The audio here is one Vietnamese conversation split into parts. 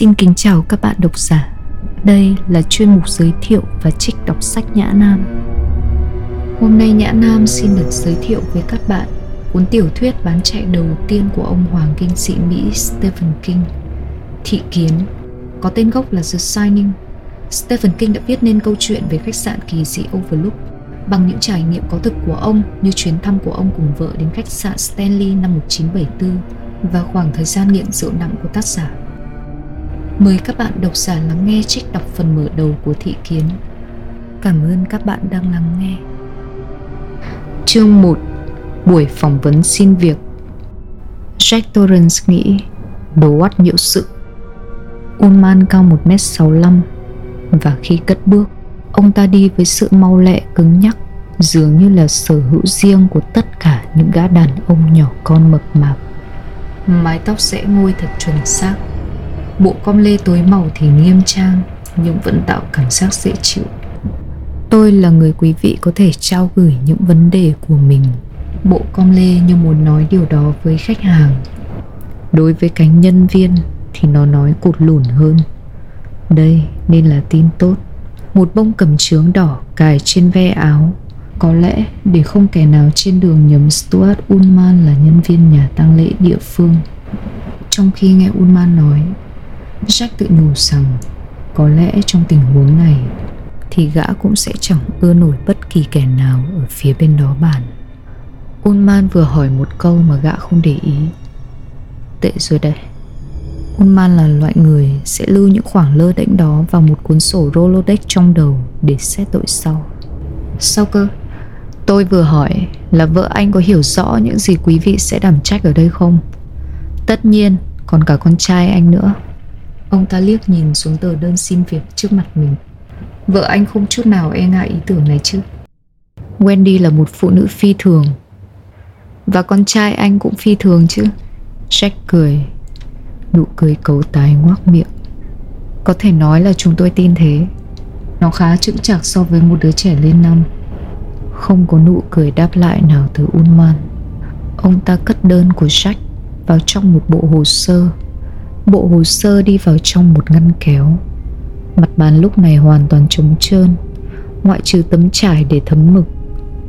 Xin kính chào các bạn độc giả. Đây là chuyên mục giới thiệu và trích đọc sách Nhã Nam. Hôm nay Nhã Nam xin được giới thiệu với các bạn cuốn tiểu thuyết bán chạy đầu tiên của ông hoàng kinh sĩ Mỹ Stephen King, Thị Kiến, có tên gốc là The Shining. Stephen King đã viết nên câu chuyện về khách sạn kỳ dị Overlook bằng những trải nghiệm có thực của ông như chuyến thăm của ông cùng vợ đến khách sạn Stanley năm 1974 và khoảng thời gian nghiện rượu nặng của tác giả. Mời các bạn độc giả lắng nghe trích đọc phần mở đầu của Thị Kiến. Cảm ơn các bạn đang lắng nghe. Chương 1 Buổi phỏng vấn xin việc Jack Torrance nghĩ, đồ oát nhiễu sự Ullman cao 1m65 và khi cất bước, ông ta đi với sự mau lẹ, cứng nhắc, dường như là sở hữu riêng của tất cả những gã đàn ông nhỏ con mập mạp mái tóc sẽ ngôi thật chuẩn xác bộ com lê tối màu thì nghiêm trang, nhưng vẫn tạo cảm giác dễ chịu. Tôi là người quý vị có thể trao gửi những vấn đề của mình. Bộ com lê như muốn nói điều đó với khách hàng. Đối với cánh nhân viên thì nó nói cụt lùn hơn. Đây nên là tin tốt. Một bông cầm trướng đỏ cài trên ve áo. Có lẽ để không kẻ nào trên đường nhầm Stuart Ullman là nhân viên nhà tang lễ địa phương. Trong khi nghe Ullman nói Jack tự nhủ rằng có lẽ trong tình huống này thì gã cũng sẽ chẳng ưa nổi bất kỳ kẻ nào ở phía bên đó bản. Unman vừa hỏi một câu mà gã không để ý Tệ rồi đây Unman là loại người sẽ lưu những khoảng lơ đễnh đó vào một cuốn sổ Rolodex trong đầu để xét tội sau. Sao cơ? Tôi vừa hỏi là vợ anh có hiểu rõ những gì quý vị sẽ đảm trách ở đây không? Tất nhiên, còn cả con trai anh nữa. Ông ta liếc nhìn xuống tờ đơn xin việc trước mặt mình. Vợ anh không chút nào e ngại ý tưởng này chứ. Wendy là một phụ nữ phi thường. Và con trai anh cũng phi thường chứ. Jack cười Nụ cười cấu tái ngoác miệng Có thể nói là chúng tôi tin thế Nó khá chững chạc so với một đứa trẻ lên năm Không có nụ cười đáp lại nào từ Unman Ông ta cất đơn của Jack vào trong một bộ hồ sơ Bộ hồ sơ đi vào trong một ngăn kéo. Mặt bàn lúc này hoàn toàn trống trơn Ngoại trừ tấm trải để thấm mực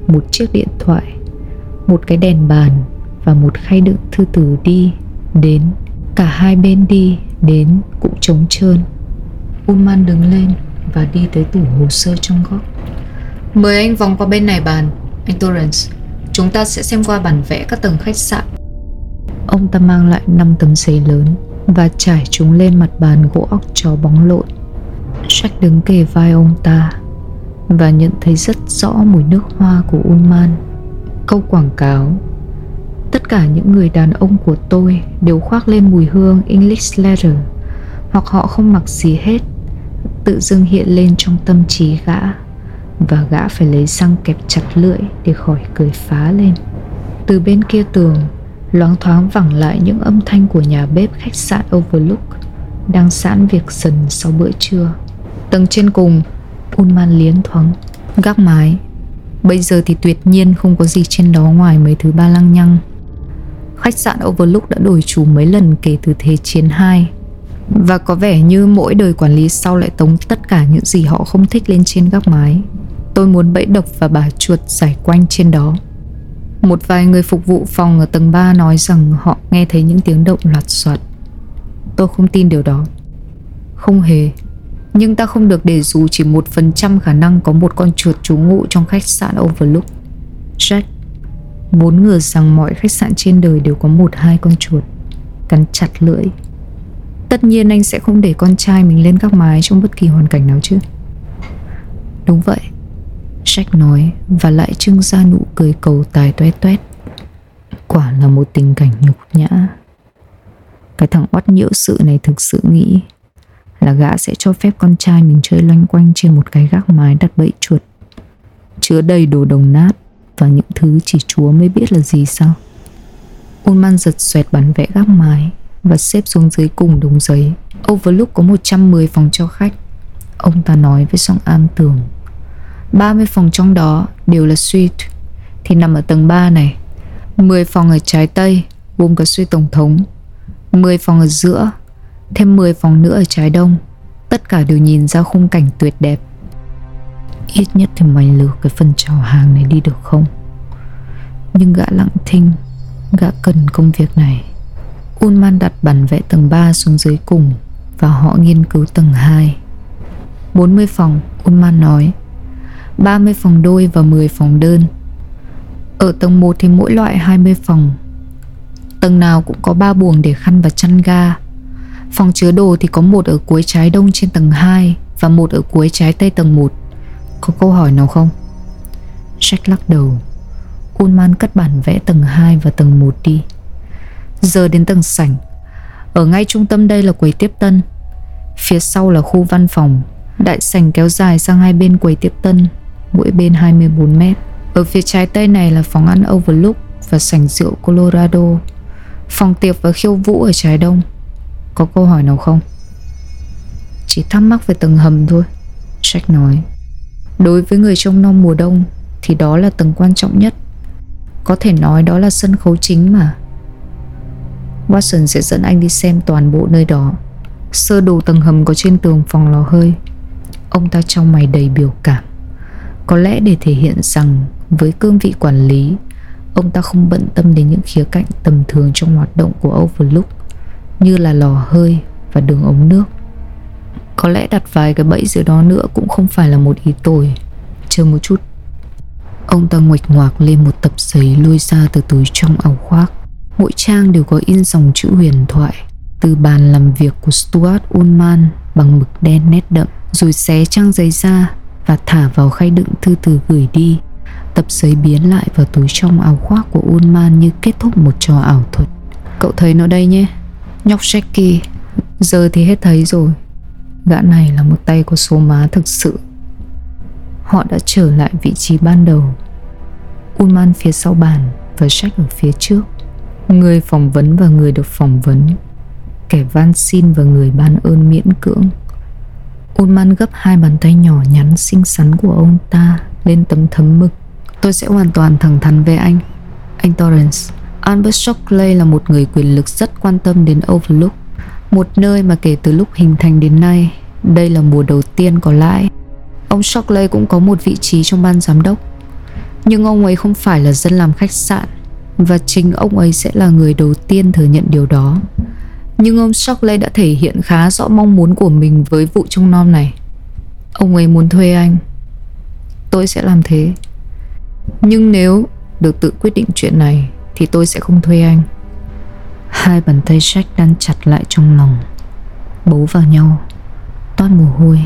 Một chiếc điện thoại Một cái đèn bàn Và một khay đựng thư từ đi Đến. Cả hai bên đi đến cũng trống trơn. Ullman đứng lên và đi tới tủ hồ sơ trong góc. Mời anh vòng qua bên này bàn Anh Torrance. Chúng ta sẽ xem qua bản vẽ các tầng khách sạn. Ông ta mang lại 5 tấm giấy lớn và trải chúng lên mặt bàn gỗ óc chó bóng lộn. Jack đứng kề vai ông ta Và nhận thấy rất rõ mùi nước hoa của Ullman. Câu quảng cáo, Tất cả những người đàn ông của tôi đều khoác lên mùi hương English leather, Hoặc họ không mặc gì hết, Tự dưng hiện lên trong tâm trí gã, Và gã phải lấy răng kẹp chặt lưỡi để khỏi cười phá lên. Từ bên kia tường Loáng thoáng vẳng lại những âm thanh của nhà bếp khách sạn Overlook Đang sẵn việc dần sau bữa trưa. Tầng trên cùng Pullman liến thoáng, Gác mái. Bây giờ thì tuyệt nhiên không có gì trên đó ngoài mấy thứ ba lăng nhăng. Khách sạn Overlook đã đổi chủ mấy lần kể từ Thế chiến 2 Và có vẻ như mỗi đời quản lý sau lại tống tất cả những gì họ không thích lên trên gác mái. Tôi muốn bẫy độc và bà chuột giải quanh trên đó. Một vài người phục vụ phòng ở tầng 3 nói rằng họ nghe thấy những tiếng động loạt soạt. Tôi không tin điều đó. Không hề. Nhưng ta không được để dù chỉ một phần trăm khả năng có một con chuột trú ngụ trong khách sạn Overlook. Jack Vốn ngờ rằng mọi khách sạn trên đời đều có một hai con chuột. Cắn chặt lưỡi. Tất nhiên anh sẽ không để con trai mình lên các mái trong bất kỳ hoàn cảnh nào chứ. Đúng vậy. Sách nói và lại trưng ra nụ cười cầu tài toét toét. Quả là một tình cảnh nhục nhã. Cái thằng oắt nhiễu sự này thực sự nghĩ Là gã sẽ cho phép con trai mình chơi loanh quanh trên một cái gác mái đặt bẫy chuột. Chứa đầy đồ đồng nát và những thứ chỉ Chúa mới biết là gì sao? Ullman giật xoẹt bản vẽ gác mái và xếp xuống dưới cùng đống giấy. Overlook có 110 phòng cho khách. Ông ta nói với giọng An tường. 30 phòng trong đó đều là suite. Thì nằm ở tầng 3 này. 10 phòng ở trái tây, Gồm cả suite tổng thống. 10 phòng ở giữa, Thêm 10 phòng nữa ở trái đông. Tất cả đều nhìn ra khung cảnh tuyệt đẹp. Ít nhất thì mày lừa cái phần trào hàng này đi được không? Nhưng gã lặng thinh, Gã cần công việc này. Unman đặt bản vẽ tầng 3 xuống dưới cùng Và họ nghiên cứu tầng 2 40 phòng Unman nói 30 phòng đôi và 10 phòng đơn. Ở tầng 1 thì mỗi loại 20 phòng. Tầng nào cũng có 3 buồng để khăn và chăn ga. Phòng chứa đồ thì có một ở cuối trái đông trên tầng 2 Và một ở cuối trái tây tầng 1 Có câu hỏi nào không? Jack lắc đầu. Unman cất bản vẽ tầng 2 và tầng 1 đi. Giờ đến tầng sảnh. Ở ngay trung tâm đây là quầy tiếp tân. Phía sau là khu văn phòng. Đại sảnh kéo dài sang hai bên quầy tiếp tân. Mỗi bên 24 mét. Ở phía trái tây này là phòng ăn Overlook Và sảnh rượu Colorado. Phòng tiệc và khiêu vũ ở trái đông. Có câu hỏi nào không? Chỉ thắc mắc về tầng hầm thôi, Jack nói. Đối với người trông nom mùa đông, Thì đó là tầng quan trọng nhất. Có thể nói đó là sân khấu chính mà. Watson sẽ dẫn anh đi xem toàn bộ nơi đó. Sơ đồ tầng hầm có trên tường phòng lò hơi. Ông ta trong mày đầy biểu cảm. Có lẽ để thể hiện rằng Với cương vị quản lý, Ông ta không bận tâm đến những khía cạnh tầm thường Trong hoạt động của Overlook, Như là lò hơi và đường ống nước. Có lẽ đặt vài cái bẫy giữa đó nữa Cũng không phải là một ý tồi. Chờ một chút. Ông ta nguệch ngoạc lên một tập giấy Lôi ra từ túi trong áo khoác. Mỗi trang đều có in dòng chữ huyền thoại, Từ bàn làm việc của Stuart Ullman Bằng mực đen nét đậm, Rồi xé trang giấy ra và thả vào khay đựng thư từ gửi đi. Tập giấy biến lại vào túi trong áo khoác của Ullman Như kết thúc một trò ảo thuật. Cậu thấy nó đây nhé. Nhóc Jackie, Giờ thì hết thấy rồi. Gã này là một tay có số má thực sự. Họ đã trở lại vị trí ban đầu. Ullman phía sau bàn Và Jack ở phía trước. Người phỏng vấn và người được phỏng vấn. Kẻ van xin và người ban ơn miễn cưỡng. Ullman gấp hai bàn tay nhỏ nhắn xinh xắn của ông ta lên tấm thấm mực. Tôi sẽ hoàn toàn thẳng thắn với anh. Anh Torrance, Albert Shockley là một người quyền lực rất quan tâm đến Overlook, Một nơi mà kể từ lúc hình thành đến nay, Đây là mùa đầu tiên có lãi. Ông Shockley cũng có một vị trí trong ban giám đốc. Nhưng ông ấy không phải là dân làm khách sạn, và chính ông ấy sẽ là người đầu tiên thừa nhận điều đó. Nhưng ông Shockley đã thể hiện khá rõ mong muốn của mình với vụ trông nom này. Ông ấy muốn thuê anh. Tôi sẽ làm thế. Nhưng nếu được tự quyết định chuyện này Thì tôi sẽ không thuê anh. Hai bàn tay Jack đang chặt lại trong lòng Bấu vào nhau Toát mồ hôi.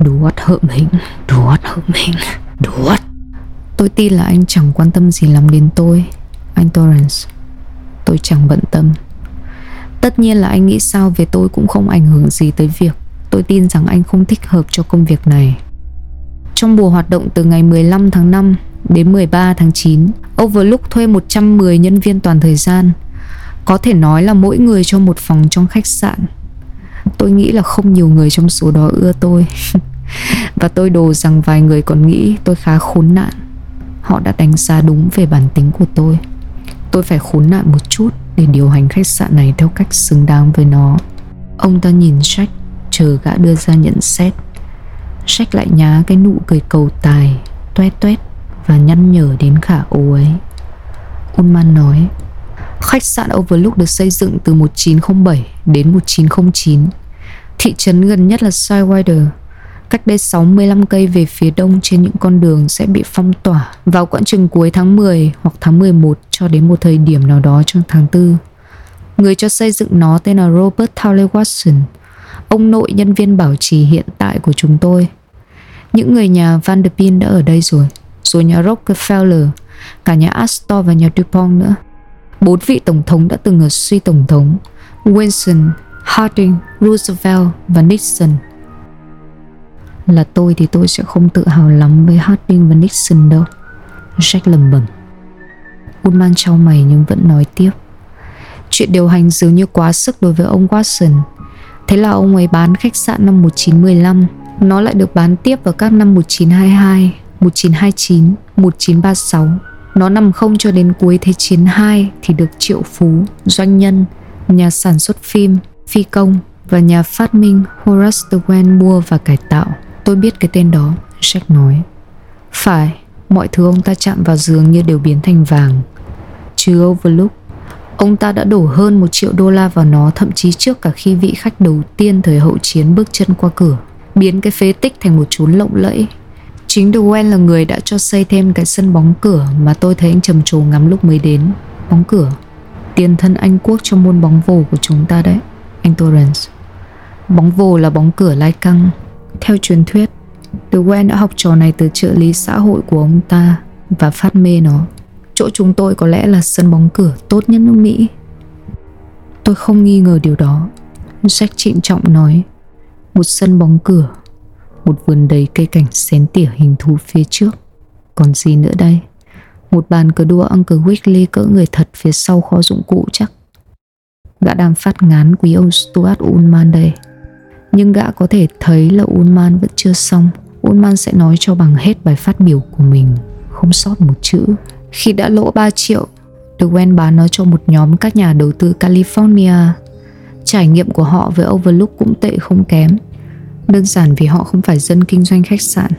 Đuốt hợm hình Đuốt hợm hình Đuốt Tôi tin là anh chẳng quan tâm gì lắm đến tôi Anh Torrance. Tôi chẳng bận tâm Tất nhiên là anh nghĩ sao về tôi cũng không ảnh hưởng gì tới việc. Tôi tin rằng anh không thích hợp cho công việc này. Trong mùa hoạt động từ ngày 15 tháng 5 đến 13 tháng 9 Overlook thuê 110 nhân viên toàn thời gian. Có thể nói là mỗi người cho một phòng trong khách sạn. Tôi nghĩ là không nhiều người trong số đó ưa tôi. Và tôi đồ rằng vài người còn nghĩ tôi khá khốn nạn. Họ đã đánh giá đúng về bản tính của tôi. Tôi phải khốn nạn một chút. Để điều hành khách sạn này theo cách xứng đáng với nó. Ông ta nhìn Jack, Chờ gã đưa ra nhận xét. Jack lại nhá cái nụ cười cầu tài Tuét tuét Và nhăn nhở đến khả ô ấy. Unman nói, Khách sạn Overlook được xây dựng từ 1907 đến 1909 Thị trấn gần nhất là Sidewinder. Cách đây 65 cây về phía đông trên những con đường sẽ bị phong tỏa vào quãng chừng cuối tháng 10 hoặc tháng 11 cho đến một thời điểm nào đó trong tháng 4. Người cho xây dựng nó tên là Robert Towley Watson, ông nội nhân viên bảo trì hiện tại của chúng tôi. Những người nhà Vanderbilt đã ở đây rồi, rồi nhà Rockefeller, cả nhà Astor và nhà DuPont nữa. Bốn vị tổng thống đã từng ở suy tổng thống, Wilson, Harding, Roosevelt và Nixon – là tôi thì tôi sẽ không tự hào lắm với Harding và Nixon đâu. Jack lầm bẩm. Woodman trao mày nhưng vẫn nói tiếp. Chuyện điều hành dường như quá sức đối với ông Watson. Thế là ông ấy bán khách sạn năm 1915 Nó lại được bán tiếp vào các năm 1922, 1929, 1936 Nó nằm không cho đến cuối Thế chiến 2 thì được triệu phú, doanh nhân, nhà sản xuất phim phi công và nhà phát minh Horace Duane mua và cải tạo. Tôi biết cái tên đó, Jack nói. Phải, mọi thứ ông ta chạm vào giường như đều biến thành vàng. Trừ Overlook, ông ta đã đổ hơn một triệu đô la vào nó thậm chí trước cả khi vị khách đầu tiên thời hậu chiến bước chân qua cửa, biến cái phế tích thành một chốn lộng lẫy. Chính Duane là người đã cho xây thêm cái sân bóng cửa mà tôi thấy anh trầm trồ ngắm lúc mới đến. Bóng cửa, tiền thân Anh quốc cho môn bóng vồ của chúng ta đấy, anh Torrance. Bóng vồ là bóng cửa lai căng. Theo truyền thuyết, Duane đã học trò này từ trợ lý xã hội của ông ta và phát mê nó. Chỗ chúng tôi có lẽ là sân bóng cửa tốt nhất nước Mỹ. Tôi không nghi ngờ điều đó. Jack trịnh trọng nói. Một sân bóng cửa, một vườn đầy cây cảnh xén tỉa hình thú phía trước. Còn gì nữa đây? Một bàn cờ đua Uncle Wiggly cỡ người thật phía sau kho dụng cụ chắc. Gã đang phát ngán quý ông Stuart Ullman đây. Nhưng gã có thể thấy là Ullman vẫn chưa xong. Ullman sẽ nói cho bằng hết bài phát biểu của mình, không sót một chữ. Khi đã lỗ 3 triệu, Dwayne bán nó cho một nhóm các nhà đầu tư California. Trải nghiệm của họ với Overlook cũng tệ không kém. Đơn giản vì họ không phải dân kinh doanh khách sạn.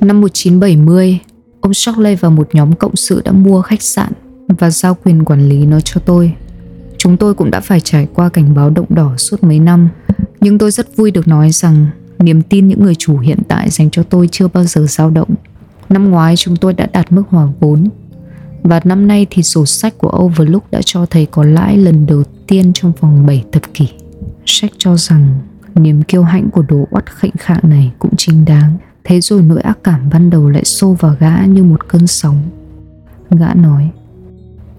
Năm 1970, ông Shockley và một nhóm cộng sự đã mua khách sạn và giao quyền quản lý nó cho tôi. Chúng tôi cũng đã phải trải qua cảnh báo động đỏ suốt mấy năm, nhưng tôi rất vui được nói rằng niềm tin những người chủ hiện tại dành cho tôi chưa bao giờ dao động. Năm ngoái chúng tôi đã đạt mức hòa vốn và năm nay thì sổ sách của Overlook đã cho thấy có lãi lần đầu tiên trong vòng 7 thập kỷ. Sách cho rằng niềm kiêu hãnh của đồ oắt khệnh khạng này cũng chính đáng. Thế rồi nỗi ác cảm ban đầu lại xô vào gã như một cơn sóng. Gã nói,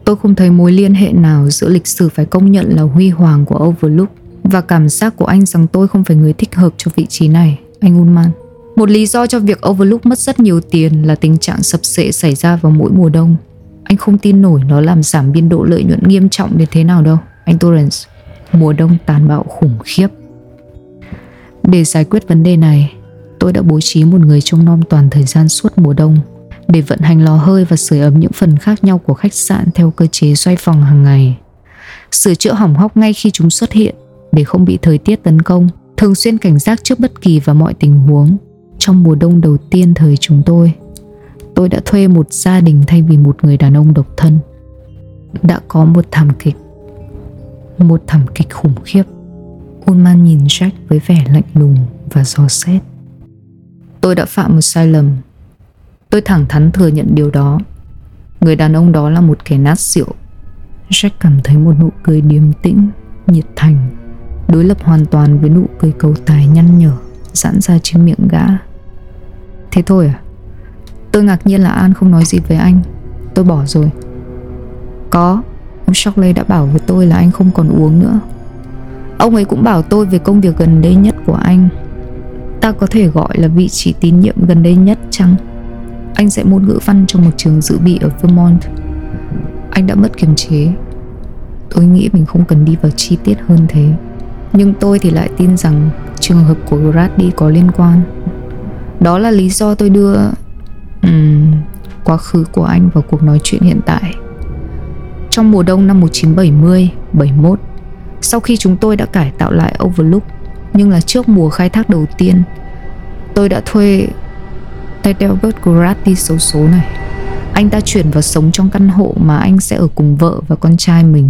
tôi không thấy mối liên hệ nào giữa lịch sử phải công nhận là huy hoàng của Overlook và cảm giác của anh rằng tôi không phải người thích hợp cho vị trí này, anh Ullman. Một lý do cho việc Overlook mất rất nhiều tiền là tình trạng sập sệ xảy ra vào mỗi mùa đông. Anh không tin nổi nó làm giảm biên độ lợi nhuận nghiêm trọng đến thế nào đâu, anh Torrance. Mùa đông tàn bạo khủng khiếp. Để giải quyết vấn đề này, tôi đã bố trí một người trông nom toàn thời gian suốt mùa đông để vận hành lò hơi và sưởi ấm những phần khác nhau của khách sạn theo cơ chế xoay phòng hàng ngày. Sửa chữa hỏng hóc ngay khi chúng xuất hiện để không bị thời tiết tấn công, thường xuyên cảnh giác trước bất kỳ và mọi tình huống. Trong mùa đông đầu tiên thời chúng tôi, tôi đã thuê một gia đình thay vì một người đàn ông độc thân. Đã có một thảm kịch. Một thảm kịch khủng khiếp. Ullman nhìn Jack với vẻ lạnh lùng và dò xét. Tôi đã phạm một sai lầm. Tôi thẳng thắn thừa nhận điều đó. Người đàn ông đó là một kẻ nát rượu. Jack cảm thấy một nụ cười điềm tĩnh, nhiệt thành đối lập hoàn toàn với nụ cười cầu tài nhăn nhở, giãn ra trên miệng gã. Thế thôi à? Tôi ngạc nhiên là an không nói gì với anh. Tôi bỏ rồi. Có, ông shockley đã bảo với tôi là anh không còn uống nữa. Ông ấy cũng bảo tôi về công việc gần đây nhất của anh. Ta có thể gọi là vị trí tín nhiệm gần đây nhất chăng? Anh sẽ môn ngữ văn trong một trường dự bị ở vermont. Anh đã mất kiềm chế. Tôi nghĩ mình không cần đi vào chi tiết hơn thế nhưng tôi thì lại tin rằng trường hợp của Grady có liên quan. Đó là lý do tôi đưa um, quá khứ của anh vào cuộc nói chuyện hiện tại. Trong mùa đông năm 1970, 71 Sau khi chúng tôi đã cải tạo lại Overlook Nhưng là trước mùa khai thác đầu tiên Tôi đã thuê Tedelbert Grady số số này. Anh ta chuyển vào sống trong căn hộ mà anh sẽ ở cùng vợ và con trai mình.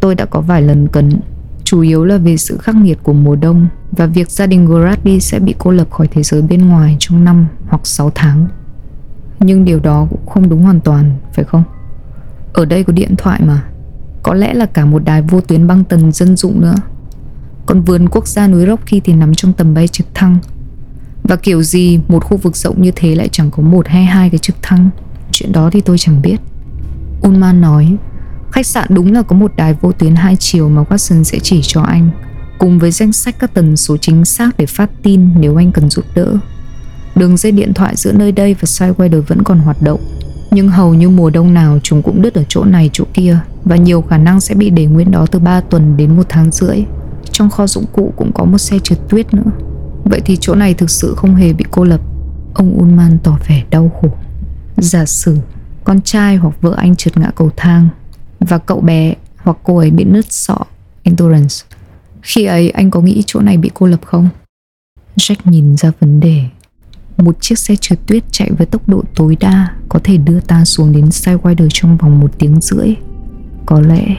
Tôi đã có vài lần cần chủ yếu là về sự khắc nghiệt của mùa đông và việc gia đình Grady sẽ bị cô lập khỏi thế giới bên ngoài trong năm hoặc 6 tháng. Nhưng điều đó cũng không đúng hoàn toàn, phải không? Ở đây có điện thoại mà. Có lẽ là cả một đài vô tuyến băng tần dân dụng nữa. Còn vườn quốc gia núi Rocky thì nằm trong tầm bay trực thăng. Và kiểu gì một khu vực rộng như thế lại chẳng có một hay hai cái trực thăng. Chuyện đó thì tôi chẳng biết. Unman nói Khách sạn đúng là có một đài vô tuyến hai chiều mà Watson sẽ chỉ cho anh, Cùng với danh sách các tần số chính xác để phát tin nếu anh cần giúp đỡ. Đường dây điện thoại giữa nơi đây và Sidewinder vẫn còn hoạt động, Nhưng hầu như mùa đông nào chúng cũng đứt ở chỗ này chỗ kia, Và nhiều khả năng sẽ bị để nguyên đó từ 3 tuần đến một tháng rưỡi. Trong kho dụng cụ cũng có một xe trượt tuyết nữa. Vậy thì chỗ này thực sự không hề bị cô lập. Ông Unman tỏ vẻ đau khổ. Giả sử con trai hoặc vợ anh trượt ngã cầu thang và cậu bé hoặc cô ấy bị nứt sọ, endurance. Khi ấy, anh có nghĩ chỗ này bị cô lập không? Jack nhìn ra vấn đề. Một chiếc xe trượt tuyết chạy với tốc độ tối đa Có thể đưa ta xuống đến Sidewinder trong vòng một tiếng rưỡi. Có lẽ,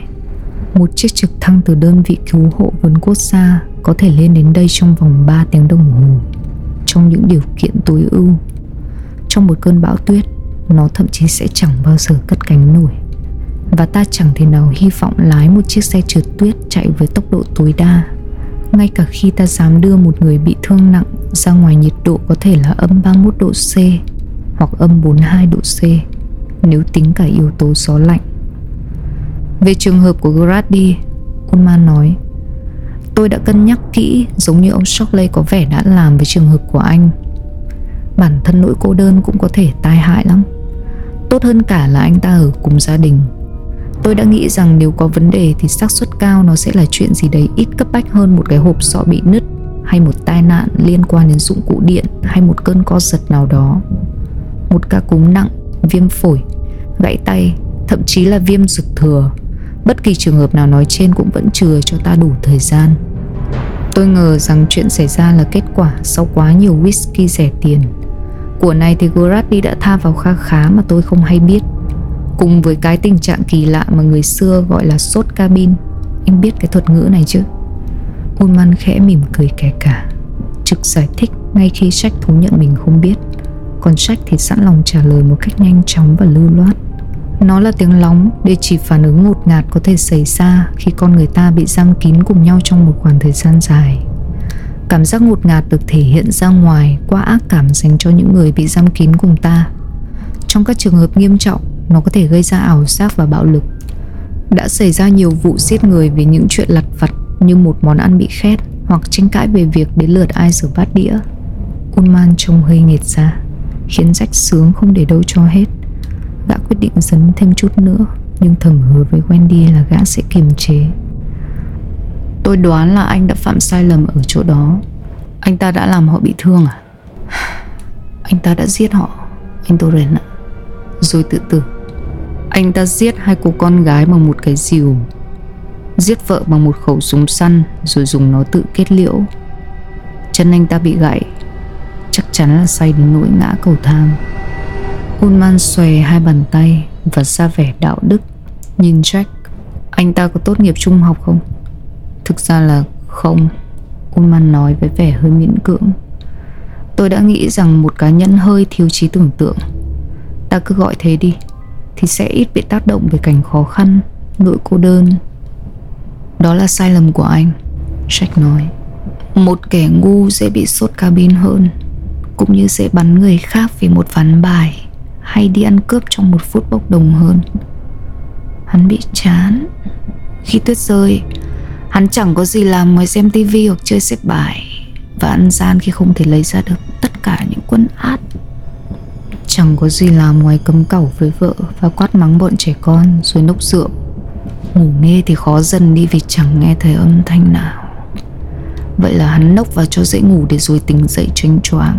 Một chiếc trực thăng từ đơn vị cứu hộ vườn quốc gia Có thể lên đến đây trong vòng 3 tiếng đồng hồ. Trong những điều kiện tối ưu, Trong một cơn bão tuyết, Nó thậm chí sẽ chẳng bao giờ cất cánh nổi. Và ta chẳng thể nào hy vọng lái một chiếc xe trượt tuyết chạy với tốc độ tối đa ngay cả khi ta dám đưa một người bị thương nặng ra ngoài nhiệt độ có thể là âm 31 độ C hoặc âm 42 độ C nếu tính cả yếu tố gió lạnh. Về trường hợp của Grady, Ulman nói Tôi đã cân nhắc kỹ giống như ông Shockley có vẻ đã làm với trường hợp của anh. Bản thân nỗi cô đơn cũng có thể tai hại lắm. Tốt hơn cả là anh ta ở cùng gia đình Tôi đã nghĩ rằng nếu có vấn đề thì xác suất cao nó sẽ là chuyện gì đấy ít cấp bách hơn một cái hộp sọ bị nứt hay một tai nạn liên quan đến dụng cụ điện hay một cơn co giật nào đó. Một ca cúm nặng, viêm phổi, gãy tay, thậm chí là viêm ruột thừa. Bất kỳ trường hợp nào nói trên cũng vẫn chừa cho ta đủ thời gian. Tôi ngờ rằng chuyện xảy ra là kết quả sau quá nhiều whisky rẻ tiền. Của này thì Gorati đã tha vào kha khá mà tôi không hay biết. Cùng với cái tình trạng kỳ lạ mà người xưa gọi là sốt cabin. Anh biết cái thuật ngữ này chứ? Ullman khẽ mỉm cười kẻ cả. Trực giải thích ngay khi Jack thú nhận mình không biết. Còn Jack thì sẵn lòng trả lời một cách nhanh chóng và lưu loát. Nó là tiếng lóng để chỉ phản ứng ngột ngạt có thể xảy ra khi con người ta bị giam kín cùng nhau trong một khoảng thời gian dài. Cảm giác ngột ngạt được thể hiện ra ngoài qua ác cảm dành cho những người bị giam kín cùng ta. Trong các trường hợp nghiêm trọng nó có thể gây ra ảo giác và bạo lực. Đã xảy ra nhiều vụ giết người vì những chuyện lặt vặt như một món ăn bị khét hoặc tranh cãi về việc đến lượt ai rửa bát đĩa. Unman trông hơi nghệt ra, khiến rách sướng không để đâu cho hết. Gã quyết định dấn thêm chút nữa, nhưng thầm hứa với Wendy là gã sẽ kiềm chế. Tôi đoán là anh đã phạm sai lầm ở chỗ đó. Anh ta đã làm họ bị thương à? Anh ta đã giết họ, anh Torren ạ. Rồi tự tử anh ta giết hai cô con gái bằng một cái rìu, Giết vợ bằng một khẩu súng săn Rồi dùng nó tự kết liễu. Chân anh ta bị gãy, Chắc chắn là say đến nỗi ngã cầu thang. Unman xòe hai bàn tay Và ra vẻ đạo đức. Nhìn Jack, Anh ta có tốt nghiệp trung học không? Thực ra là không. Unman nói với vẻ hơi miễn cưỡng. Tôi đã nghĩ rằng một cá nhân hơi thiếu trí tưởng tượng. Ta cứ gọi thế đi thì sẽ ít bị tác động về cảnh khó khăn, nỗi cô đơn. Đó là sai lầm của anh, Jack nói. Một kẻ ngu sẽ bị sốt cabin hơn, cũng như sẽ bắn người khác vì một ván bài hay đi ăn cướp trong một phút bốc đồng hơn. Hắn bị chán. Khi tuyết rơi, hắn chẳng có gì làm ngoài xem tivi hoặc chơi xếp bài và ăn gian khi không thể lấy ra được tất cả những quân át Chẳng có gì làm ngoài cấm cẩu với vợ Và quát mắng bọn trẻ con Rồi nốc rượu Ngủ nghe thì khó dần đi vì chẳng nghe thấy âm thanh nào. Vậy là hắn nốc vào cho dễ ngủ Để rồi tỉnh dậy chênh choáng.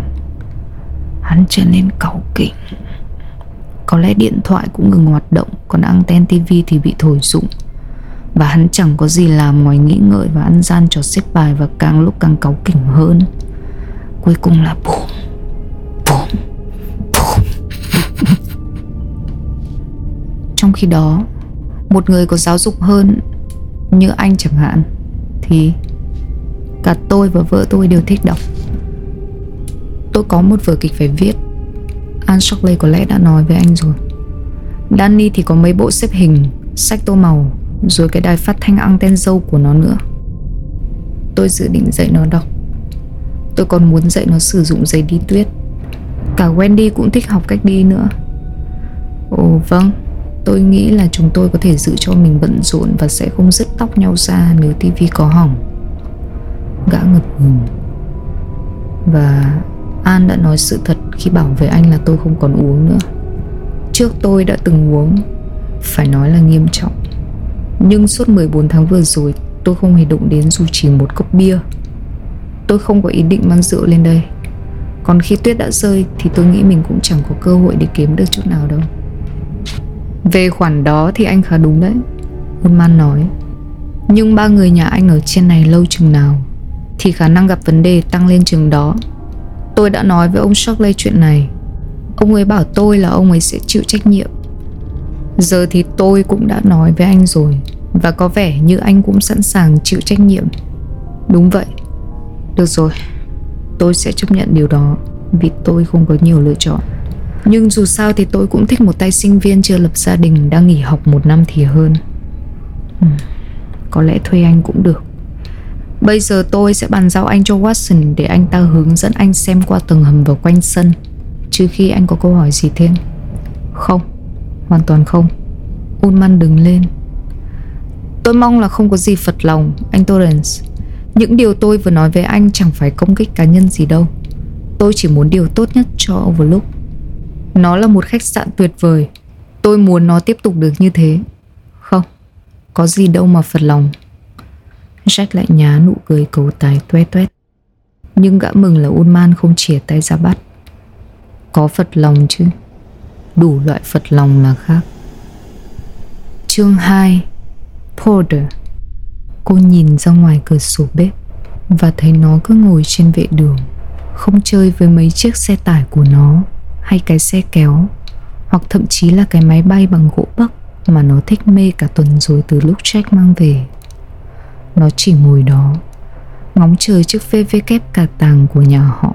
Hắn trở nên cáu kỉnh. Có lẽ điện thoại cũng ngừng hoạt động, Còn anten tivi thì bị thổi rụng. Và hắn chẳng có gì làm ngoài nghĩ ngợi Và ăn gian trò xếp bài Và càng lúc càng cáu kỉnh hơn. Cuối cùng là Bùm Trong khi đó, Một người có giáo dục hơn Như anh chẳng hạn, Thì Cả tôi và vợ tôi đều thích đọc. Tôi có một vở kịch phải viết. Anne Shockley có lẽ đã nói với anh rồi. Danny thì có mấy bộ xếp hình, Sách tô màu, Rồi cái đài phát thanh anten dâu của nó nữa. Tôi dự định dạy nó đọc. Tôi còn muốn dạy nó sử dụng giấy đi tuyết. Cả Wendy cũng thích học cách đi nữa. Ồ vâng. Tôi nghĩ là chúng tôi có thể giữ cho mình bận rộn Và sẽ không dứt tóc nhau ra nếu tivi có hỏng. Gã ngập ngừng. Và An đã nói sự thật khi bảo với anh là tôi không còn uống nữa. Trước tôi đã từng uống, Phải nói là nghiêm trọng. Nhưng suốt 14 tháng vừa rồi, Tôi không hề đụng đến dù chỉ một cốc bia. Tôi không có ý định mang rượu lên đây. Còn khi tuyết đã rơi Thì tôi nghĩ mình cũng chẳng có cơ hội để kiếm được chút nào đâu về khoản đó thì anh khá đúng đấy Ullman nói. Nhưng ba người nhà anh ở trên này lâu chừng nào Thì khả năng gặp vấn đề tăng lên chừng đó. Tôi đã nói với ông Shockley chuyện này. Ông ấy bảo tôi là ông ấy sẽ chịu trách nhiệm. Giờ thì tôi cũng đã nói với anh rồi, Và có vẻ như anh cũng sẵn sàng chịu trách nhiệm. Đúng vậy. Được rồi, Tôi sẽ chấp nhận điều đó, Vì tôi không có nhiều lựa chọn. Nhưng dù sao thì tôi cũng thích một tay sinh viên chưa lập gia đình Đang nghỉ học một năm thì hơn. Ừ, Có lẽ thuê anh cũng được. Bây giờ tôi sẽ bàn giao anh cho Watson Để anh ta hướng dẫn anh xem qua tầng hầm và quanh sân. Trừ khi anh có câu hỏi gì thêm. Không Hoàn toàn không. Ullman đứng lên. Tôi mong là không có gì phật lòng Anh Torrance. Những điều tôi vừa nói với anh chẳng phải công kích cá nhân gì đâu. Tôi chỉ muốn điều tốt nhất cho Overlook nó là một khách sạn tuyệt vời. Tôi muốn nó tiếp tục được như thế. Không, Có gì đâu mà phật lòng. Jack lại nhá nụ cười cầu tài toe toét. Nhưng gã mừng là Ullman không chìa tay ra bắt. Có Phật lòng chứ? Đủ loại Phật lòng là khác. Chương 2 Porter. Cô nhìn ra ngoài cửa sổ bếp Và thấy nó cứ ngồi trên vệ đường, Không chơi với mấy chiếc xe tải của nó. Hay cái xe kéo, Hoặc thậm chí là cái máy bay bằng gỗ bắc Mà nó thích mê cả tuần rồi từ lúc Jack mang về. Nó chỉ ngồi đó, Ngóng chờ chiếc VV kép cà tàng của nhà họ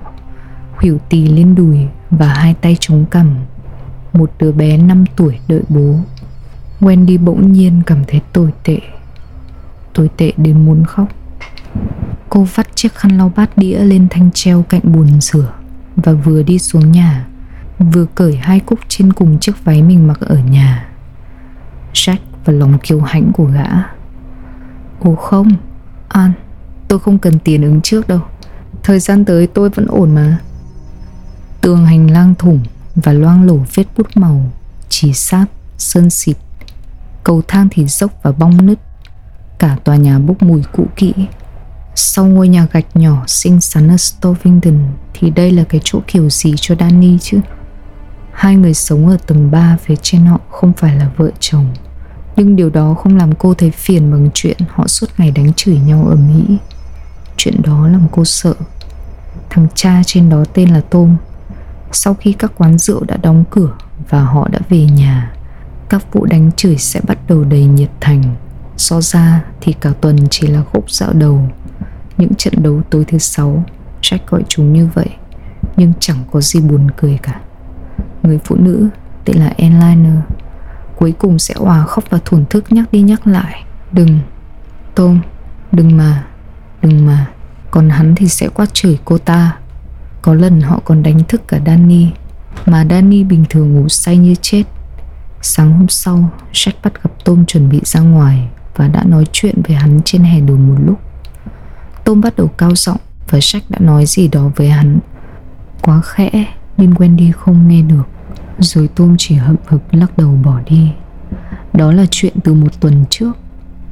Khuỷu tì lên đùi Và hai tay chống cằm. Một đứa bé 5 tuổi đợi bố Wendy bỗng nhiên cảm thấy tồi tệ. Tồi tệ đến muốn khóc. Cô vắt chiếc khăn lau bát đĩa lên thanh treo cạnh bồn rửa Và vừa đi xuống nhà. Vừa cởi hai cúc trên cùng chiếc váy mình mặc ở nhà. Jack và lòng kiêu hãnh của gã. Ồ không An Tôi không cần tiền ứng trước đâu. Thời gian tới tôi vẫn ổn mà. Tường hành lang thủng Và loang lổ vết bút màu Chỉ sát, sơn xịt Cầu thang thì dốc và bong nứt Cả tòa nhà bốc mùi cũ kỹ. Sau ngôi nhà gạch nhỏ xinh xắn ở Stovington Thì đây là cái chỗ kiểu gì cho Danny chứ? Hai người sống ở tầng 3 phía trên họ không phải là vợ chồng. Nhưng điều đó không làm cô thấy phiền bằng chuyện họ suốt ngày đánh chửi nhau ở Mỹ. Chuyện đó làm cô sợ. Thằng cha trên đó tên là tôm Sau khi các quán rượu đã đóng cửa và họ đã về nhà, các vụ đánh chửi sẽ bắt đầu đầy nhiệt thành. So ra thì cả tuần chỉ là khúc dạo đầu. Những trận đấu tối thứ sáu, Jack gọi chúng như vậy, Nhưng chẳng có gì buồn cười cả. Người phụ nữ tên là Enliner Cuối cùng sẽ hòa khóc và thổn thức nhắc đi nhắc lại Đừng Tom Đừng mà Đừng mà Còn hắn thì sẽ quát chửi cô ta Có lần họ còn đánh thức cả Danny Mà Danny bình thường ngủ say như chết Sáng hôm sau, Jack bắt gặp Tom chuẩn bị ra ngoài và đã nói chuyện với hắn trên hè đường một lúc. Tom bắt đầu cao giọng và Jack đã nói gì đó với hắn. Quá khẽ nên Wendy không nghe được. Rồi Tom chỉ hậm hực lắc đầu bỏ đi. Đó là chuyện từ một tuần trước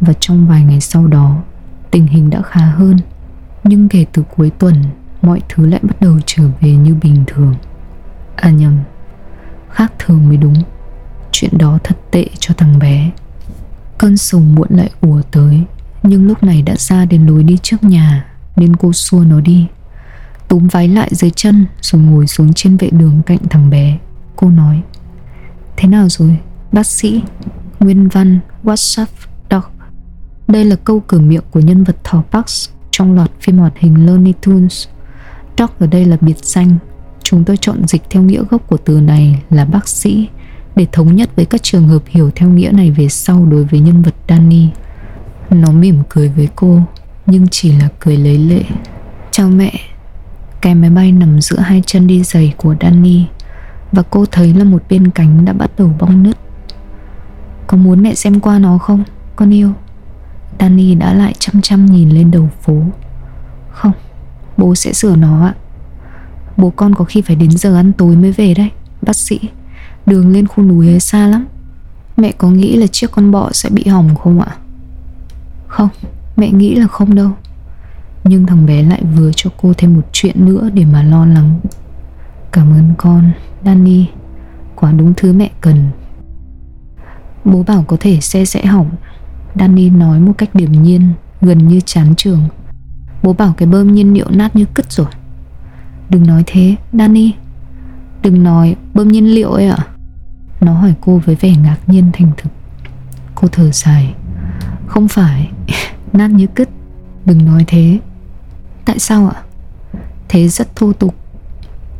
và trong vài ngày sau đó, tình hình đã khá hơn. Nhưng kể từ cuối tuần, mọi thứ lại bắt đầu trở về như bình thường. À nhầm, khác thường mới đúng. Chuyện đó thật tệ cho thằng bé Cơn sùng muộn lại ùa tới Nhưng lúc này đã ra đến lối đi trước nhà Nên cô xua nó đi Túm váy lại dưới chân Rồi ngồi xuống trên vệ đường cạnh thằng bé Cô nói Thế nào rồi bác sĩ Nguyên văn whatsapp Doc Đây là câu cửa miệng của nhân vật Thỏ Parks Trong loạt phim hoạt hình Looney Tunes Doc ở đây là biệt danh Chúng tôi chọn dịch theo nghĩa gốc của từ này là bác sĩ để thống nhất với các trường hợp hiểu theo nghĩa này về sau đối với nhân vật Danny. Nó mỉm cười với cô, nhưng chỉ là cười lấy lệ. Chào mẹ. Cái máy bay nằm giữa hai chân đi giày của Danny và cô thấy là một bên cánh đã bắt đầu bong nứt. Có muốn mẹ xem qua nó không, con yêu? Danny đã lại chăm chăm nhìn lên đầu phố. Không, bố sẽ sửa nó ạ. Bố con có khi phải đến giờ ăn tối mới về đấy, bác sĩ. Đường lên khu núi ấy xa lắm Mẹ có nghĩ là chiếc con bọ sẽ bị hỏng không ạ? Không, mẹ nghĩ là không đâu Nhưng thằng bé lại vừa cho cô thêm một chuyện nữa để mà lo lắng Cảm ơn con, Danny. Quả đúng thứ mẹ cần. Bố bảo có thể xe sẽ hỏng. Danny nói một cách điềm nhiên Gần như chán trường. Bố bảo cái bơm nhiên liệu nát như cứt rồi. Đừng nói thế Danny. Đừng nói bơm nhiên liệu ấy ạ. Nó hỏi cô với vẻ ngạc nhiên thành thực. Cô thở dài. Không phải Nát như cứt. Đừng nói thế. Tại sao ạ? Thế rất thô tục.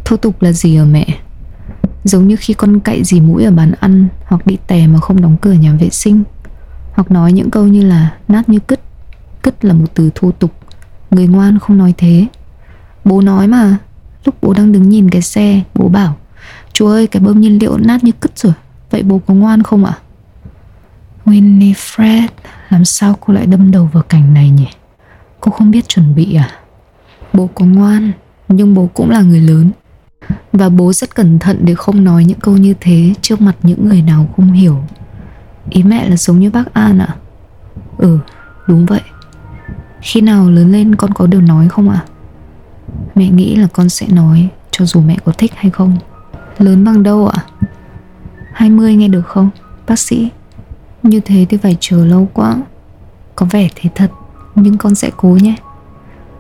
Thô tục là gì ở mẹ? Giống như khi con cậy gì mũi ở bàn ăn Hoặc bị tè mà không đóng cửa nhà vệ sinh. Hoặc nói những câu như là Nát như cứt. Cứt là một từ thô tục. Người ngoan không nói thế. Bố nói mà. Lúc bố đang đứng nhìn cái xe, Bố bảo, Chú ơi, cái bơm nhiên liệu nát như cứt rồi. Vậy bố có ngoan không ạ? Winifred, Làm sao cô lại đâm đầu vào cảnh này nhỉ? Cô không biết chuẩn bị à? Bố có ngoan, Nhưng bố cũng là người lớn. Và bố rất cẩn thận để không nói những câu như thế Trước mặt những người nào không hiểu. Ý mẹ là giống như bác An ạ. À? Ừ đúng vậy. Khi nào lớn lên con có điều nói không ạ? À? Mẹ nghĩ là con sẽ nói, Cho dù mẹ có thích hay không. Lớn bằng đâu ạ? À? 20 nghe được không, Bác sĩ? Như thế thì phải chờ lâu quá. Có vẻ thế thật, Nhưng con sẽ cố nhé.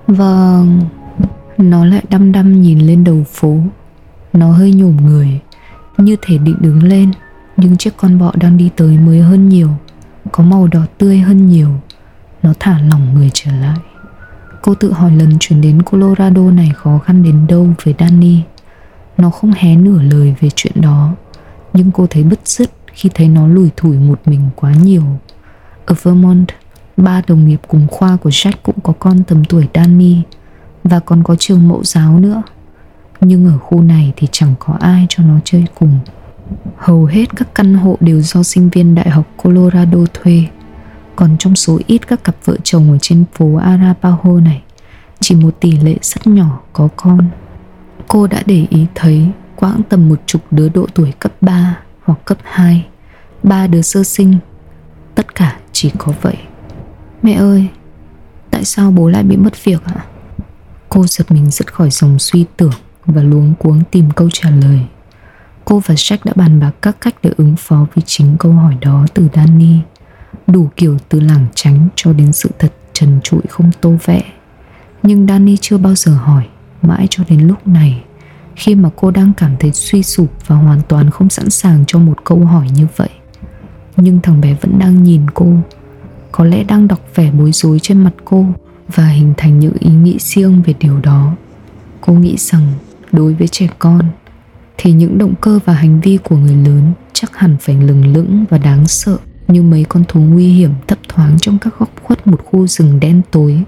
Vâng. Nó lại đăm đăm nhìn lên đầu phố. Nó hơi nhổm người, Như thể định đứng lên, Nhưng chiếc con bọ đang đi tới mới hơn nhiều, Có màu đỏ tươi hơn nhiều. Nó thả lỏng người trở lại. Cô tự hỏi lần chuyển đến Colorado này khó khăn đến đâu với Danny. Nó không hé nửa lời về chuyện đó, Nhưng cô thấy bứt rứt khi thấy nó lủi thủi một mình quá nhiều. Ở Vermont, Ba đồng nghiệp cùng khoa của Jack cũng có con tầm tuổi Danny. Và còn có trường mẫu giáo nữa. Nhưng ở khu này thì chẳng có ai cho nó chơi cùng. Hầu hết các căn hộ đều do sinh viên Đại học Colorado thuê. Còn trong số ít các cặp vợ chồng ở trên phố Arapaho này, Chỉ một tỷ lệ rất nhỏ có con. Cô đã để ý thấy quãng tầm một chục đứa độ tuổi cấp 3 hoặc cấp 2 Ba đứa sơ sinh. Tất cả chỉ có vậy. Mẹ ơi, Tại sao bố lại bị mất việc ạ? Cô giật mình dứt khỏi dòng suy tưởng Và luống cuống tìm câu trả lời. Cô và Jack đã bàn bạc các cách để ứng phó với chính câu hỏi đó từ Danny. Đủ kiểu từ lảng tránh cho đến sự thật trần trụi không tô vẽ. Nhưng Danny chưa bao giờ hỏi, Mãi cho đến lúc này, Khi mà cô đang cảm thấy suy sụp Và hoàn toàn không sẵn sàng cho một câu hỏi như vậy. Nhưng thằng bé vẫn đang nhìn cô. Có lẽ đang đọc vẻ bối rối trên mặt cô và hình thành những ý nghĩ riêng về điều đó. Cô nghĩ rằng, đối với trẻ con, thì những động cơ và hành vi của người lớn chắc hẳn phải lừng lững và đáng sợ như mấy con thú nguy hiểm thấp thoáng trong các góc khuất một khu rừng đen tối.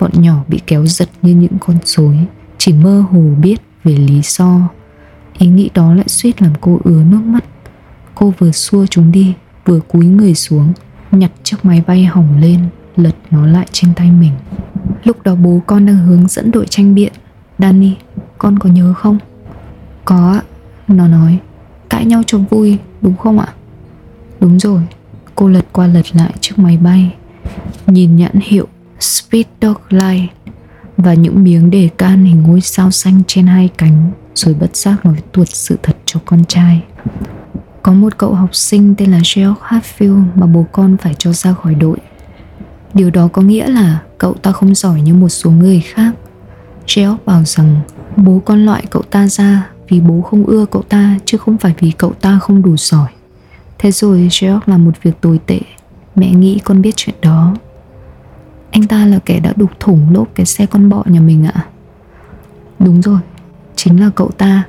Bọn nhỏ bị kéo giật như những con rối, chỉ mơ hồ biết về lý do. Ý nghĩ đó lại suýt làm cô ứa nước mắt. Cô vừa xua chúng đi, vừa cúi người xuống, nhặt chiếc máy bay hỏng lên lật nó lại trên tay mình. Lúc đó bố con đang hướng dẫn đội tranh biện. Danny, con có nhớ không? Có ạ. Nó nói, cãi nhau cho vui, đúng không ạ? Đúng rồi, cô lật qua lật lại chiếc máy bay. Nhìn nhãn hiệu speed dog light và những miếng đề can hình ngôi sao xanh trên hai cánh rồi bất giác nói tuột sự thật cho con trai. Có một cậu học sinh tên là George Hatfield mà bố con phải cho ra khỏi đội. Điều đó có nghĩa là cậu ta không giỏi như một số người khác. George bảo rằng bố con loại cậu ta ra vì bố không ưa cậu ta chứ không phải vì cậu ta không đủ giỏi. Thế rồi George làm một việc tồi tệ. Mẹ nghĩ con biết chuyện đó. Anh ta là kẻ đã đục thủng lốp cái xe con bọ nhà mình ạ. À? Đúng rồi, chính là cậu ta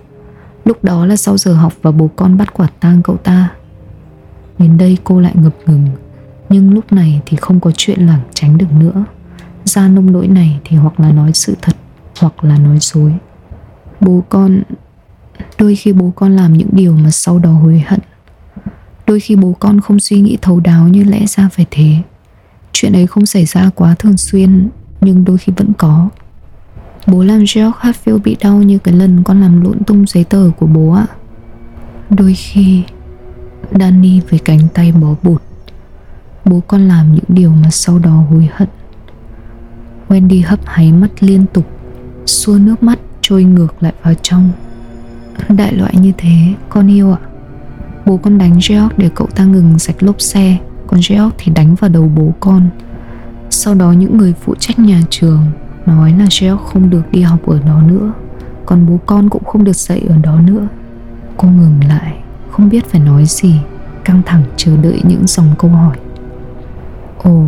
Lúc đó là sau giờ học và bố con bắt quả tang cậu ta Đến đây cô lại ngập ngừng nhưng lúc này thì không có chuyện lảng tránh được nữa. Ra nông nỗi này thì hoặc là nói sự thật, Hoặc là nói dối. Bố con, Đôi khi bố con làm những điều mà sau đó hối hận. Đôi khi bố con không suy nghĩ thấu đáo như lẽ ra phải thế. Chuyện ấy không xảy ra quá thường xuyên, Nhưng đôi khi vẫn có. Bố làm George Hatfield bị đau như cái lần con làm lộn tung giấy tờ của bố ạ. Đôi khi Danny với cánh tay bó bụt. Bố con làm những điều mà sau đó hối hận. Wendy hấp háy mắt liên tục, Xua nước mắt trôi ngược lại vào trong. Đại loại như thế, con yêu ạ. Bố con đánh George để cậu ta ngừng sạch lốp xe, Còn George thì đánh vào đầu bố con. Sau đó những người phụ trách nhà trường Nói là George không được đi học ở đó nữa, Còn bố con cũng không được dạy ở đó nữa. Cô ngừng lại, Không biết phải nói gì, Căng thẳng chờ đợi những dòng câu hỏi. Ồ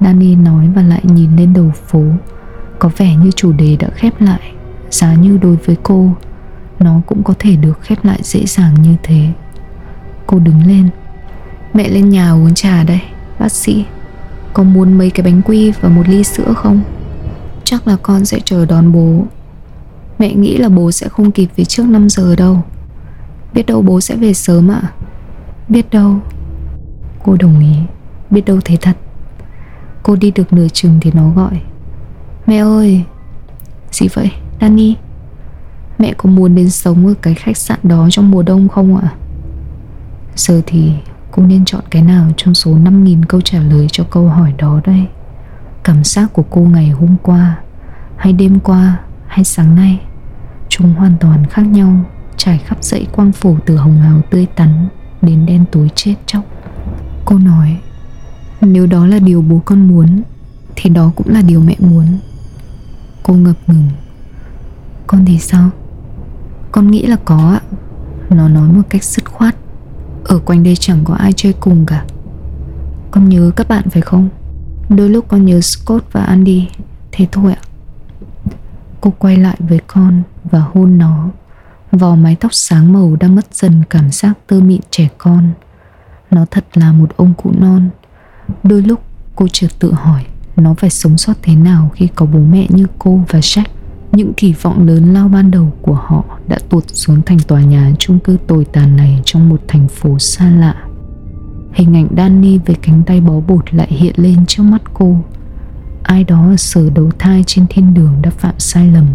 Danny nói và lại nhìn lên đầu phố. Có vẻ như chủ đề đã khép lại, Giá như đối với cô, Nó cũng có thể được khép lại dễ dàng như thế. Cô đứng lên. Mẹ lên nhà uống trà đây, Bác sĩ. Có muốn mấy cái bánh quy và một ly sữa không? Chắc là con sẽ chờ đón bố. Mẹ nghĩ là bố sẽ không kịp về trước 5 giờ đâu. Biết đâu bố sẽ về sớm ạ. Biết đâu. Cô đồng ý. Biết đâu thế thật. Cô đi được nửa chừng thì nó gọi. Mẹ ơi! Gì vậy? Danny Mẹ có muốn đến sống ở cái khách sạn đó trong mùa đông không ạ? Giờ thì cô nên chọn cái nào trong số 5.000 câu trả lời cho câu hỏi đó đây? Cảm giác của cô ngày hôm qua, Hay đêm qua, Hay sáng nay Chúng hoàn toàn khác nhau, Trải khắp dãy quang phủ từ hồng hào tươi tắn Đến đen tối chết chóc. Cô nói nếu đó là điều bố con muốn, Thì đó cũng là điều mẹ muốn. Cô ngập ngừng. Con thì sao? Con nghĩ là có ạ. Nó nói một cách dứt khoát. Ở quanh đây chẳng có ai chơi cùng cả. Con nhớ các bạn phải không? Đôi lúc con nhớ Scott và Andy. Thế thôi ạ. Cô quay lại với con Và hôn nó. Vò mái tóc sáng màu đang mất dần cảm giác tơ mịn trẻ con. Nó thật là một ông cụ non. Đôi lúc cô chợt tự hỏi Nó phải sống sót thế nào khi có bố mẹ như cô và Jack. Những kỳ vọng lớn lao ban đầu của họ Đã tuột xuống thành tòa nhà chung cư tồi tàn này Trong một thành phố xa lạ. Hình ảnh Danny với cánh tay bó bột lại hiện lên trước mắt cô. Ai đó ở sở đấu thai trên thiên đường đã phạm sai lầm.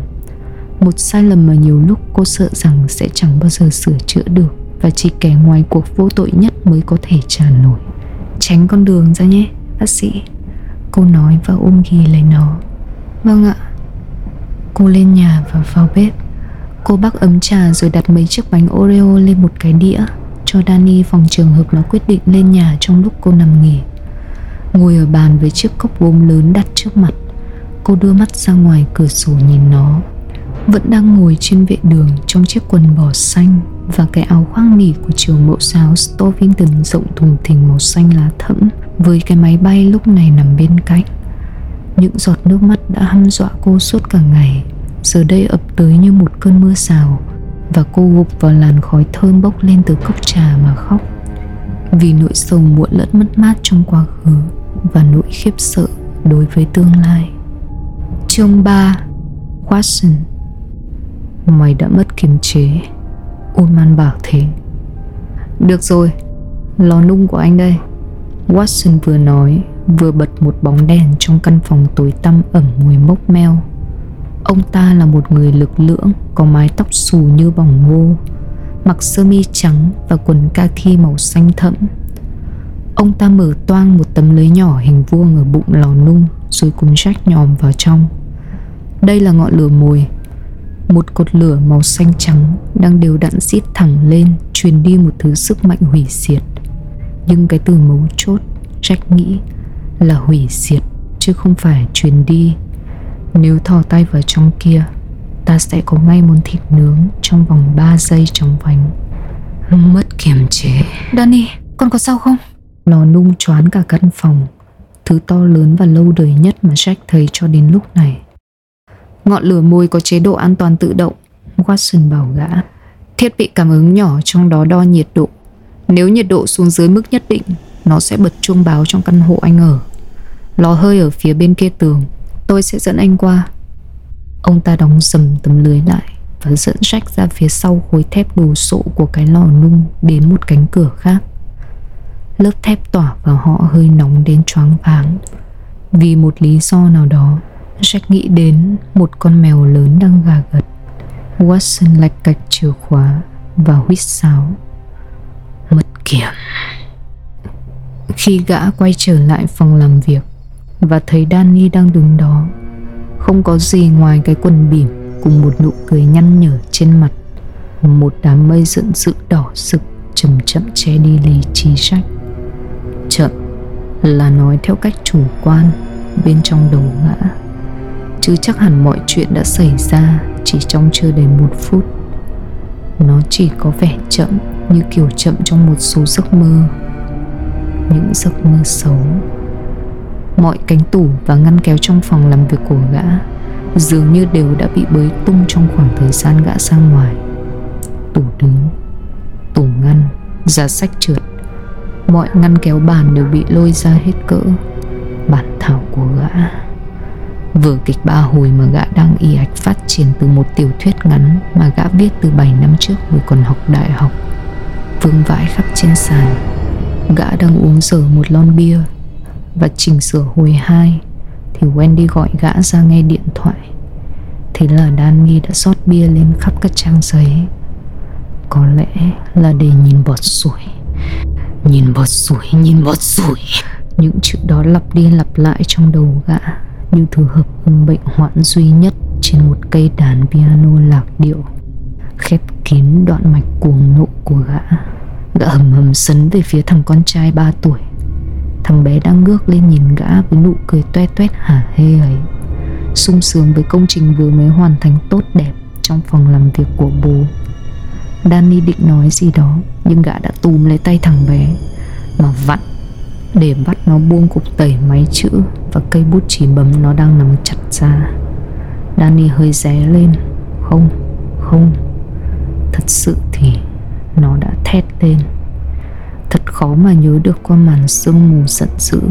Một sai lầm mà nhiều lúc cô sợ rằng sẽ chẳng bao giờ sửa chữa được Và chỉ kẻ ngoài cuộc vô tội nhất mới có thể trả nổi. Tránh con đường ra nhé, bác sĩ. Cô nói và ôm ghi lấy nó. Vâng ạ. Cô lên nhà và vào bếp. Cô bắt ấm trà rồi đặt mấy chiếc bánh Oreo lên một cái đĩa cho Danny phòng trường hợp nó quyết định lên nhà trong lúc cô nằm nghỉ. Ngồi ở bàn với chiếc cốc gốm lớn đặt trước mặt, cô đưa mắt ra ngoài cửa sổ nhìn nó. Vẫn đang ngồi trên vệ đường trong chiếc quần bò xanh và cái áo khoác nỉ của trường mẫu giáo Stovington rộng thùng thình màu xanh lá thẫm với cái máy bay lúc này nằm bên cạnh. Những giọt nước mắt đã hăm dọa cô suốt cả ngày, giờ đây ập tới như một cơn mưa xào và cô gục vào làn khói thơm bốc lên từ cốc trà mà khóc. Vì nỗi sầu muộn lẫn mất mát trong quá khứ và nỗi khiếp sợ đối với tương lai. Chương 3 Watson. Mày đã mất kiềm chế. Ullman bảo thế. Được rồi, Lò nung của anh đây. Watson vừa nói, Vừa bật một bóng đèn trong căn phòng tối tăm ẩm mùi mốc meo. Ông ta là một người lực lưỡng, Có mái tóc xù như bỏng ngô, Mặc sơ mi trắng và quần kaki màu xanh thẫm. Ông ta mở toang một tấm lưới nhỏ hình vuông ở bụng lò nung, Rồi cùng Jack nhòm vào trong. Đây là ngọn lửa mồi một cột lửa màu xanh trắng Đang đều đặn xít thẳng lên Truyền đi một thứ sức mạnh hủy diệt. Nhưng cái từ mấu chốt Jack nghĩ là hủy diệt Chứ không phải truyền đi. Nếu thò tay vào trong kia Ta sẽ có ngay một thịt nướng Trong vòng 3 giây trong vánh Mất kiềm chế. Danny, con có sao không? Nó nung choán cả căn phòng. Thứ to lớn và lâu đời nhất mà Jack thấy cho đến lúc này Ngọn lửa môi có chế độ an toàn tự động. Watson bảo gã. Thiết bị cảm ứng nhỏ trong đó đo nhiệt độ. Nếu nhiệt độ xuống dưới mức nhất định, Nó sẽ bật chuông báo trong căn hộ anh ở. Lò hơi ở phía bên kia tường. Tôi sẽ dẫn anh qua. Ông ta đóng sầm tấm lưới lại Và dẫn Jack ra phía sau khối thép đồ sộ của cái lò nung Đến một cánh cửa khác. Lớp thép tỏa vào họ hơi nóng đến choáng váng. Vì một lý do nào đó Jack nghĩ đến một con mèo lớn đang gà gật. Watson lạch cạch chìa khóa và huýt sáo. Mất kiểm. Khi gã quay trở lại phòng làm việc và thấy Danny đang đứng đó, Không có gì ngoài cái quần bỉm Cùng một nụ cười nhăn nhở trên mặt. Một đám mây giận dữ đỏ sực, Chậm chậm che đi lý trí sách là nói theo cách chủ quan bên trong đầu gã chứ chắc hẳn mọi chuyện đã xảy ra chỉ trong chưa đầy một phút. Nó chỉ có vẻ chậm, như kiểu chậm trong một số giấc mơ. Những giấc mơ xấu. Mọi cánh tủ và ngăn kéo trong phòng làm việc của gã dường như đều đã bị bới tung trong khoảng thời gian gã ra ngoài. Tủ đứng, tủ ngăn, giá sách trượt. Mọi ngăn kéo bàn đều bị lôi ra hết cỡ. Bản thảo của gã. Vở kịch ba hồi mà gã đang y ạch phát triển từ một tiểu thuyết ngắn mà gã viết từ 7 năm trước hồi còn học đại học. Vương vãi khắp trên sàn. Gã đang uống dở một lon bia và chỉnh sửa hồi hai thì Wendy gọi gã ra nghe điện thoại. Thế là Danny đã rót bia lên khắp các trang giấy. Có lẽ là để nhìn bọt sủi. Nhìn bọt sủi, nhìn bọt sủi. Những chữ đó lặp đi lặp lại trong đầu gã như thứ hợp âm bệnh hoạn duy nhất trên một cây đàn piano lạc điệu, khép kín đoạn mạch cuồng nộ của gã. Gã hầm hầm sấn về phía thằng con trai 3 tuổi. Thằng bé đang ngước lên nhìn gã với nụ cười toe toét hả hê ấy. Sung sướng với công trình vừa mới hoàn thành tốt đẹp trong phòng làm việc của bố. Danny định nói gì đó, nhưng gã đã túm lấy tay thằng bé, mà vặn để bắt nó buông cục tẩy máy chữ và cây bút chỉ bấm nó đang nắm chặt ra. Danny hơi ré lên. Không, không. Thật sự thì nó đã thét lên. Thật khó mà nhớ được qua màn sương mù giận dữ.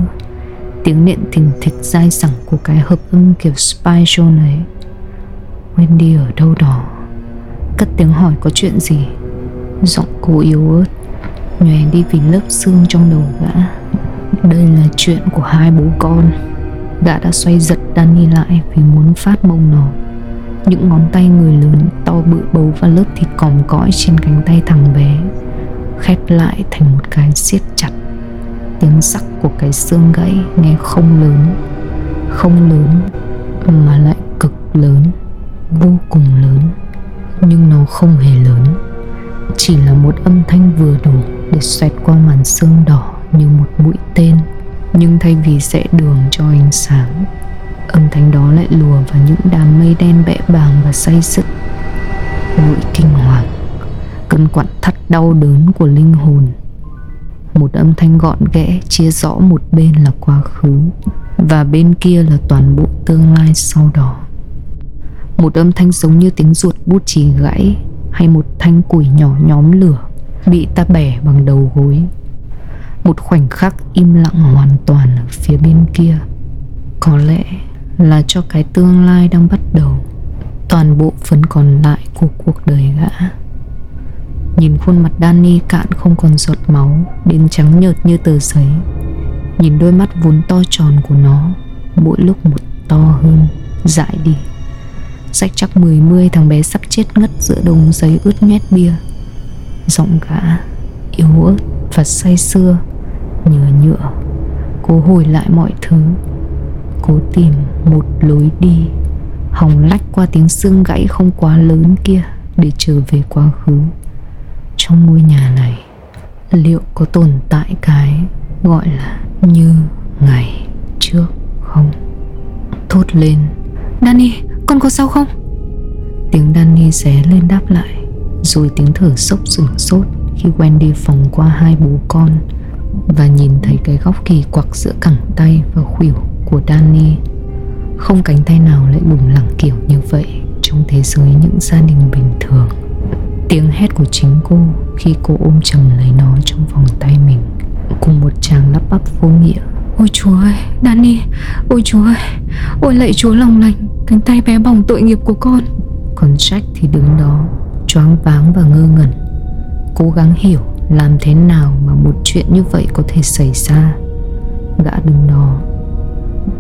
Tiếng nện thình thịch dai dẳng của cái hợp âm kiểu spy show này. Wendy ở đâu đó? Cất tiếng hỏi có chuyện gì? Giọng cô yếu ớt Nhòe đi vì lớp xương trong đầu gã đây là chuyện của hai bố con. Gã đã xoay giật Danny lại Vì muốn phát mông nó Những ngón tay người lớn to bự bấu và lớp thịt còm cõi Trên cánh tay thằng bé Khép lại thành một cái siết chặt. Tiếng sắc của cái xương gãy Nghe không lớn Không lớn Mà lại cực lớn, Vô cùng lớn, Nhưng nó không hề lớn. Chỉ là một âm thanh vừa đủ Để xoẹt qua màn xương đỏ như một mũi tên, nhưng thay vì sẽ đường cho ánh sáng, âm thanh đó lại lùa vào những đám mây đen bẽ bàng và say sứt nỗi kinh hoàng, cơn quặn thắt đau đớn của linh hồn. Một âm thanh gọn ghẽ chia rõ một bên là quá khứ, và bên kia là toàn bộ tương lai sau đó. Một âm thanh giống như tiếng ruột bút chì gãy, hay một thanh củi nhỏ nhóm lửa, bị ta bẻ bằng đầu gối một khoảnh khắc im lặng hoàn toàn ở phía bên kia. Có lẽ là cho cái tương lai đang bắt đầu. Toàn bộ phần còn lại của cuộc đời gã. Nhìn khuôn mặt Danny cạn không còn giọt máu, đến trắng nhợt như tờ giấy. Nhìn đôi mắt vốn to tròn của nó, mỗi lúc một to hơn, dại đi. Sách chắc mười mươi thằng bé sắp chết ngất giữa đống giấy ướt nhét bia. Giọng gã yếu ớt và say sưa nhờ nhựa. Cố hồi lại mọi thứ. Cố tìm một lối đi. Hòng lách qua tiếng xương gãy không quá lớn kia để trở về quá khứ. Trong ngôi nhà này, liệu có tồn tại cái gọi là như ngày trước không? Thốt lên. Danny, con có sao không? Tiếng Danny ré lên đáp lại, rồi tiếng thở sốc sửng sốt khi Wendy vòng qua hai bố con và nhìn thấy cái góc kỳ quặc giữa cẳng tay và khuỷu của Danny. Không cánh tay nào lại lủng lẳng kiểu như vậy trong thế giới những gia đình bình thường. Tiếng hét của chính cô khi cô ôm chầm lấy nó trong vòng tay mình cùng một chàng lắp bắp vô nghĩa. Ôi chúa ơi Danny ôi chúa ơi ôi lạy chúa lòng lành cánh tay bé bỏng tội nghiệp của con. Còn Jack thì đứng đó choáng váng và ngơ ngẩn cố gắng hiểu làm thế nào mà một chuyện như vậy có thể xảy ra? Gã đứng đó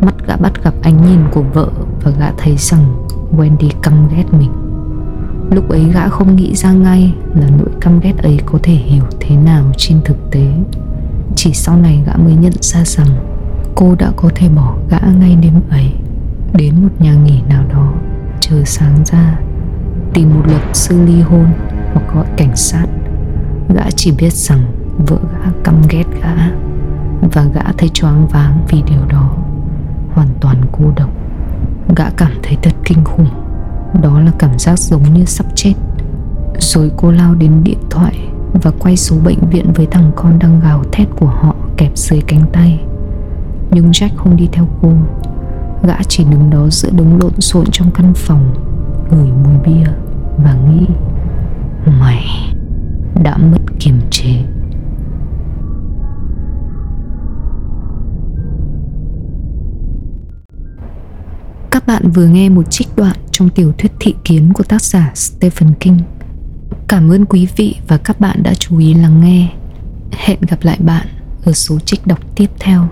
Mắt gã bắt gặp ánh nhìn của vợ Và gã thấy rằng Wendy căm ghét mình. Lúc ấy gã không nghĩ ra ngay Là nỗi căm ghét ấy có thể hiểu thế nào trên thực tế. Chỉ sau này gã mới nhận ra rằng Cô đã có thể bỏ gã ngay đêm ấy, Đến một nhà nghỉ nào đó, Chờ sáng ra, Tìm một luật sư ly hôn Hoặc gọi cảnh sát. Gã chỉ biết rằng vợ gã căm ghét gã Và gã thấy choáng váng vì điều đó, Hoàn toàn cô độc. Gã cảm thấy thật kinh khủng. Đó là cảm giác giống như sắp chết. Rồi cô lao đến điện thoại Và quay số bệnh viện với thằng con đang gào thét của họ kẹp dưới cánh tay. Nhưng Jack không đi theo cô. Gã chỉ đứng đó giữa đống lộn xộn trong căn phòng, Ngửi mùi bia Và nghĩ, Mày đã mất kiềm chế Các bạn vừa nghe một trích đoạn trong tiểu thuyết thị kiến của tác giả Stephen King. Cảm ơn quý vị và các bạn đã chú ý lắng nghe. Hẹn gặp lại bạn ở số trích đọc tiếp theo.